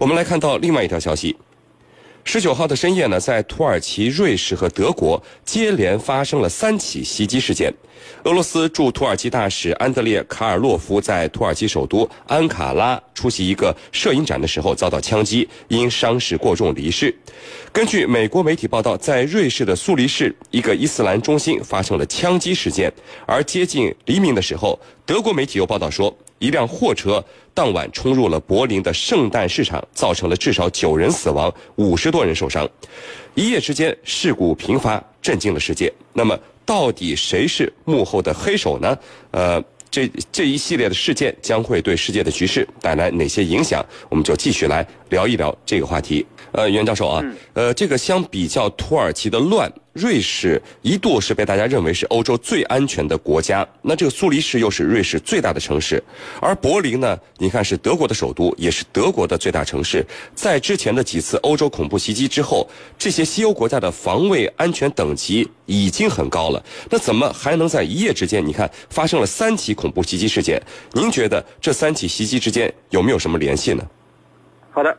我们来看到另外一条消息。十九号的深夜呢，在土耳其、瑞士和德国接连发生了三起袭击事件。俄罗斯驻土耳其大使安德烈·卡尔洛夫在土耳其首都安卡拉出席一个摄影展的时候遭到枪击，因伤势过重离世。根据美国媒体报道，在瑞士的苏黎世一个伊斯兰中心发生了枪击事件，而接近黎明的时候，德国媒体又报道说。一辆货车当晚冲入了柏林的圣诞市场，造成了至少九人死亡、五十多人受伤。一夜之间，事故频发，震惊了世界。那么，到底谁是幕后的黑手呢？呃，这这一系列的事件将会对世界的局势带来哪些影响？我们就继续来聊一聊这个话题。呃，袁教授啊，呃，这个相比较土耳其的乱。瑞士一度是被大家认为是欧洲最安全的国家，那这个苏黎世又是瑞士最大的城市，而柏林呢，你看是德国的首都，也是德国的最大城市。在之前的几次欧洲恐怖袭击之后，这些西欧国家的防卫安全等级已经很高了，那怎么还能在一夜之间，你看发生了三起恐怖袭击事件？您觉得这三起袭击之间有没有什么联系呢？好的。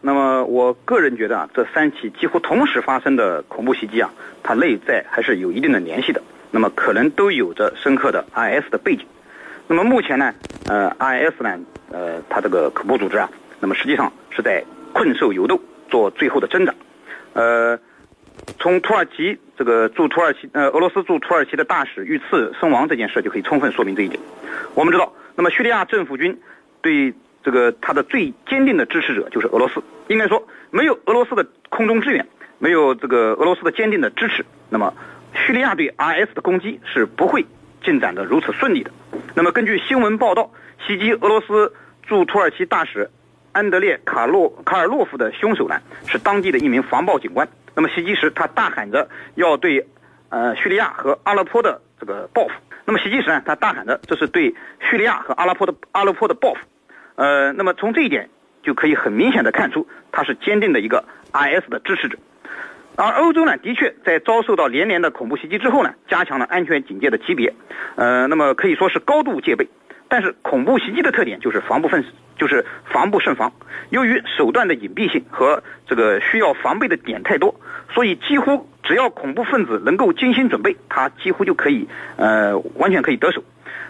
那么，我个人觉得啊，这三起几乎同时发生的恐怖袭击啊，它内在还是有一定的联系的。那么，可能都有着深刻的 IS 的背景。那么，目前呢，呃，IS 呢，呃，它这个恐怖组织啊，那么实际上是在困兽犹斗，做最后的挣扎。呃，从土耳其这个驻土耳其呃俄罗斯驻土耳其的大使遇刺身亡这件事就可以充分说明这一点。我们知道，那么叙利亚政府军对。这个他的最坚定的支持者就是俄罗斯。应该说，没有俄罗斯的空中支援，没有这个俄罗斯的坚定的支持，那么叙利亚对 IS 的攻击是不会进展的如此顺利的。那么根据新闻报道，袭击俄罗斯驻土耳其大使安德烈卡洛卡尔洛夫的凶手呢，是当地的一名防暴警官。那么袭击时，他大喊着要对呃叙利亚和阿勒颇的这个报复。那么袭击时呢，他大喊着这是对叙利亚和阿拉颇的阿勒颇的报复。呃，那么从这一点就可以很明显的看出，他是坚定的一个 IS 的支持者。而欧洲呢，的确在遭受到连连的恐怖袭击之后呢，加强了安全警戒的级别。呃，那么可以说是高度戒备。但是恐怖袭击的特点就是防不胜，就是防不胜防。由于手段的隐蔽性和这个需要防备的点太多，所以几乎只要恐怖分子能够精心准备，他几乎就可以呃完全可以得手。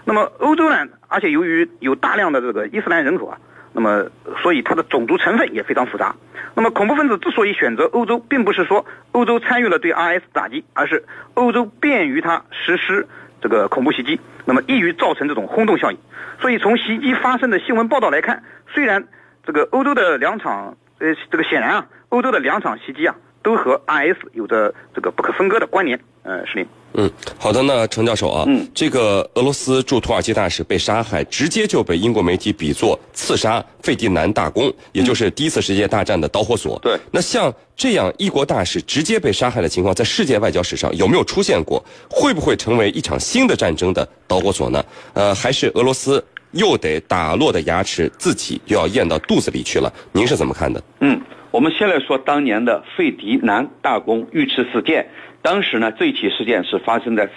那么欧洲呢？而且由于有大量的这个伊斯兰人口啊，那么所以它的种族成分也非常复杂。那么恐怖分子之所以选择欧洲，并不是说欧洲参与了对 IS 打击，而是欧洲便于他实施这个恐怖袭击，那么易于造成这种轰动效应。所以从袭击发生的新闻报道来看，虽然这个欧洲的两场，呃，这个显然啊，欧洲的两场袭击啊。都和 IS 有着这个不可分割的关联，呃，是林。嗯，好的，那程教授啊，嗯，这个俄罗斯驻土耳其大使被杀害，直接就被英国媒体比作刺杀费迪南大公，也就是第一次世界大战的导火索。对，那像这样一国大使直接被杀害的情况，在世界外交史上有没有出现过？会不会成为一场新的战争的导火索呢？呃，还是俄罗斯又得打落的牙齿自己又要咽到肚子里去了？您是怎么看的？嗯。我们先来说当年的费迪南大公遇刺事件。当时呢，这起事件是发生在，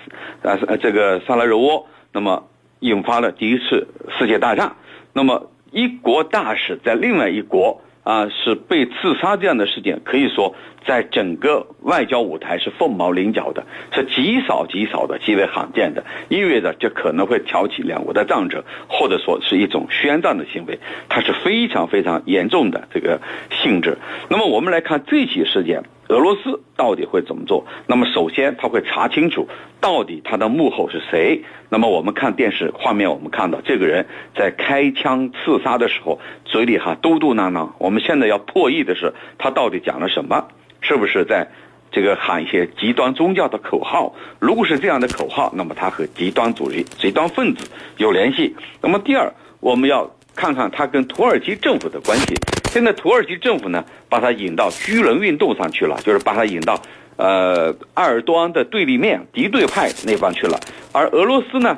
呃，这个萨拉热窝，那么引发了第一次世界大战。那么一国大使在另外一国。啊，是被刺杀这样的事件，可以说在整个外交舞台是凤毛麟角的，是极少极少的，极为罕见的，意味着这可能会挑起两国的战争，或者说是一种宣战的行为，它是非常非常严重的这个性质。那么我们来看这起事件。俄罗斯到底会怎么做？那么首先他会查清楚到底他的幕后是谁。那么我们看电视画面，我们看到这个人在开枪刺杀的时候，嘴里哈嘟嘟囔囔。我们现在要破译的是他到底讲了什么？是不是在这个喊一些极端宗教的口号？如果是这样的口号，那么他和极端主义、极端分子有联系。那么第二，我们要看看他跟土耳其政府的关系。现在土耳其政府呢，把他引到居人运动上去了，就是把他引到，呃，埃尔多安的对立面、敌对派那方去了。而俄罗斯呢，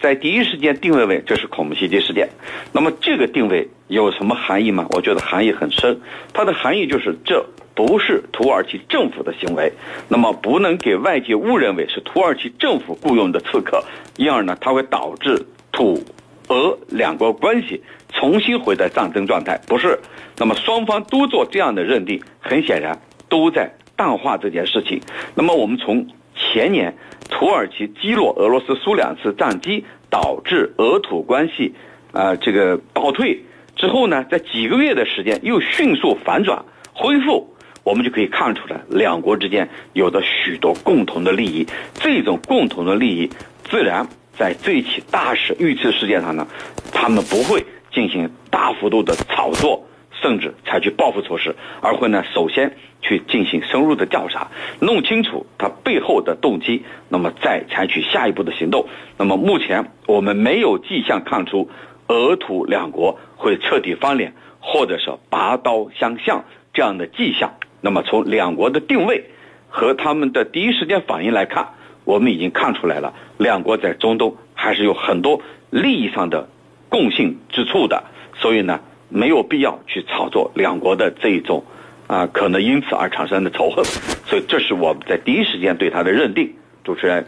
在第一时间定位为这是恐怖袭击事件。那么这个定位有什么含义吗？我觉得含义很深。它的含义就是这不是土耳其政府的行为，那么不能给外界误认为是土耳其政府雇佣的刺客，因而呢，它会导致土。俄两国关系重新回到战争状态，不是。那么双方都做这样的认定，很显然都在淡化这件事情。那么我们从前年土耳其击落俄罗斯苏两次战机，导致俄土关系啊这个倒退之后呢，在几个月的时间又迅速反转恢复，我们就可以看出来两国之间有着许多共同的利益。这种共同的利益，自然在这起大事遇刺事件上呢，他们不会进行大幅度的炒作。甚至采取报复措施，而会呢首先去进行深入的调查，弄清楚他背后的动机，那么再采取下一步的行动。那么目前我们没有迹象看出俄土两国会彻底翻脸，或者是拔刀相向这样的迹象。那么从两国的定位和他们的第一时间反应来看，我们已经看出来了，两国在中东还是有很多利益上的共性之处的。所以呢。没有必要去炒作两国的这一种，啊，可能因此而产生的仇恨，所以这是我们在第一时间对他的认定。主持人。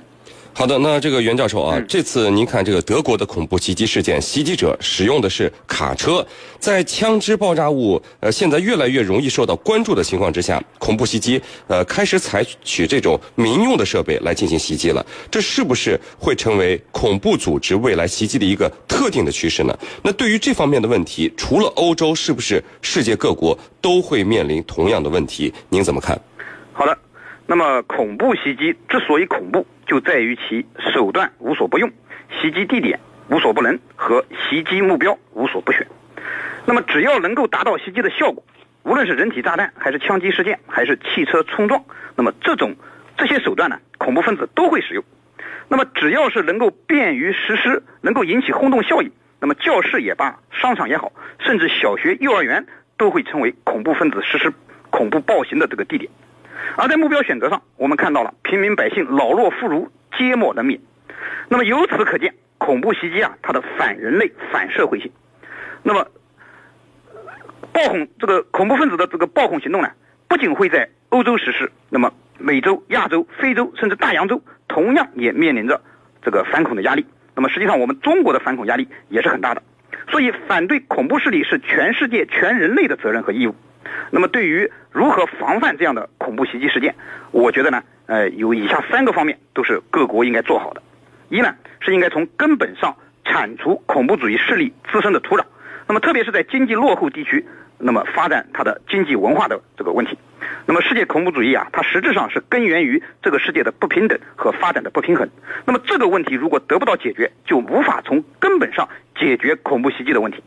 好的，那这个袁教授啊，这次您看这个德国的恐怖袭击事件，袭击者使用的是卡车，在枪支爆炸物呃现在越来越容易受到关注的情况之下，恐怖袭击呃开始采取这种民用的设备来进行袭击了，这是不是会成为恐怖组织未来袭击的一个特定的趋势呢？那对于这方面的问题，除了欧洲，是不是世界各国都会面临同样的问题？您怎么看？好的。那么，恐怖袭击之所以恐怖，就在于其手段无所不用，袭击地点无所不能和袭击目标无所不选。那么，只要能够达到袭击的效果，无论是人体炸弹，还是枪击事件，还是汽车冲撞，那么这种这些手段呢，恐怖分子都会使用。那么，只要是能够便于实施，能够引起轰动效应，那么教室也罢，商场也好，甚至小学、幼儿园都会成为恐怖分子实施恐怖暴行的这个地点。而在目标选择上，我们看到了平民百姓老弱妇孺皆莫能免。那么由此可见，恐怖袭击啊，它的反人类、反社会性。那么，暴恐这个恐怖分子的这个暴恐行动呢，不仅会在欧洲实施，那么美洲、亚洲、非洲甚至大洋洲，同样也面临着这个反恐的压力。那么实际上，我们中国的反恐压力也是很大的。所以，反对恐怖势力是全世界、全人类的责任和义务。那么，对于如何防范这样的恐怖袭击事件，我觉得呢，呃，有以下三个方面都是各国应该做好的。一呢，是应该从根本上铲除恐怖主义势力滋生的土壤。那么，特别是在经济落后地区，那么发展它的经济文化的这个问题。那么，世界恐怖主义啊，它实质上是根源于这个世界的不平等和发展的不平衡。那么，这个问题如果得不到解决，就无法从根本上解决恐怖袭击的问题。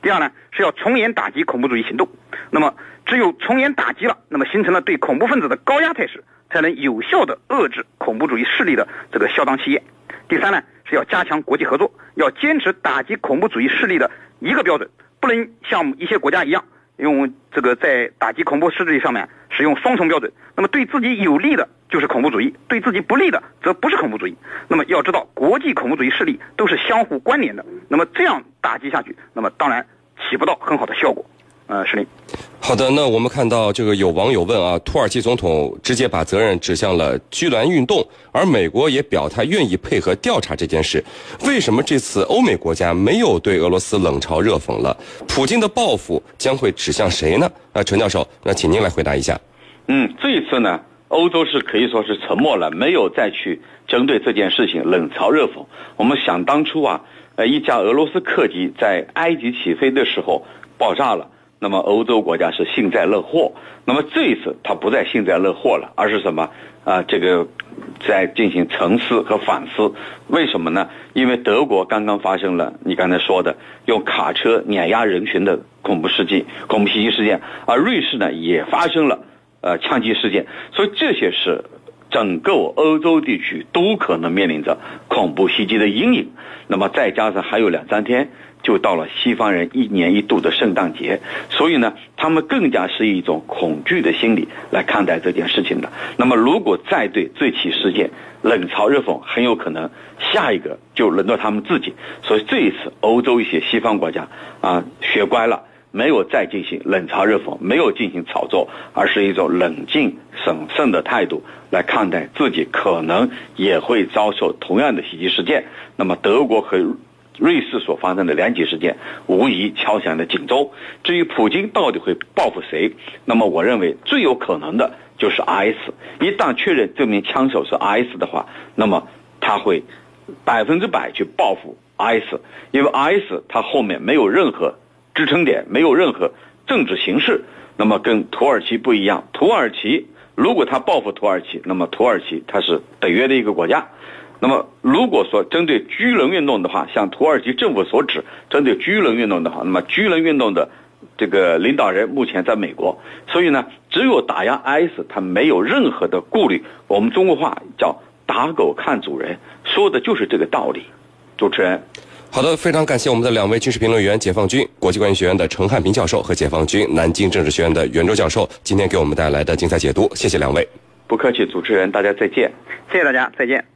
第二呢，是要从严打击恐怖主义行动。那么，只有从严打击了，那么形成了对恐怖分子的高压态势，才能有效的遏制恐怖主义势力的这个嚣张气焰。第三呢，是要加强国际合作，要坚持打击恐怖主义势力的一个标准，不能像一些国家一样，用这个在打击恐怖势力上面使用双重标准。那么对自己有利的就是恐怖主义，对自己不利的则不是恐怖主义。那么要知道，国际恐怖主义势力都是相互关联的。那么这样打击下去，那么当然。起不到很好的效果，呃，是的。好的，那我们看到这个有网友问啊，土耳其总统直接把责任指向了居兰运动，而美国也表态愿意配合调查这件事，为什么这次欧美国家没有对俄罗斯冷嘲热讽了？普京的报复将会指向谁呢？啊，陈教授，那请您来回答一下。嗯，这一次呢，欧洲是可以说是沉默了，没有再去针对这件事情冷嘲热讽。我们想当初啊。呃，一架俄罗斯客机在埃及起飞的时候爆炸了，那么欧洲国家是幸灾乐祸。那么这一次，他不再幸灾乐祸了，而是什么？啊，这个在进行沉思和反思。为什么呢？因为德国刚刚发生了你刚才说的用卡车碾压人群的恐怖事件、恐怖袭击事件，而瑞士呢也发生了呃枪击事件，所以这些是。整个欧洲地区都可能面临着恐怖袭击的阴影，那么再加上还有两三天就到了西方人一年一度的圣诞节，所以呢，他们更加是一种恐惧的心理来看待这件事情的。那么，如果再对这起事件冷嘲热讽，很有可能下一个就轮到他们自己。所以这一次，欧洲一些西方国家啊学乖了。没有再进行冷嘲热讽，没有进行炒作，而是一种冷静审慎的态度来看待自己可能也会遭受同样的袭击事件。那么，德国和瑞士所发生的两起事件，无疑敲响了警钟。至于普京到底会报复谁，那么我认为最有可能的就是 IS。一旦确认这名枪手是 IS 的话，那么他会百分之百去报复 IS，因为 IS 它后面没有任何支撑点，没有任何政治形势。那么跟土耳其不一样，土耳其如果他报复土耳其，那么土耳其它是北约的一个国家。那么，如果说针对居伦运动的话，像土耳其政府所指，针对居伦运动的话，那么居伦运动的这个领导人目前在美国，所以呢，只有打压 IS，他没有任何的顾虑。我们中国话叫打狗看主人，说的就是这个道理。主持人，好的，非常感谢我们的两位军事评论员，解放军国际关系学院的陈汉平教授和解放军南京政治学院的袁周教授，今天给我们带来的精彩解读，谢谢两位。不客气，主持人，大家再见。谢谢大家，再见。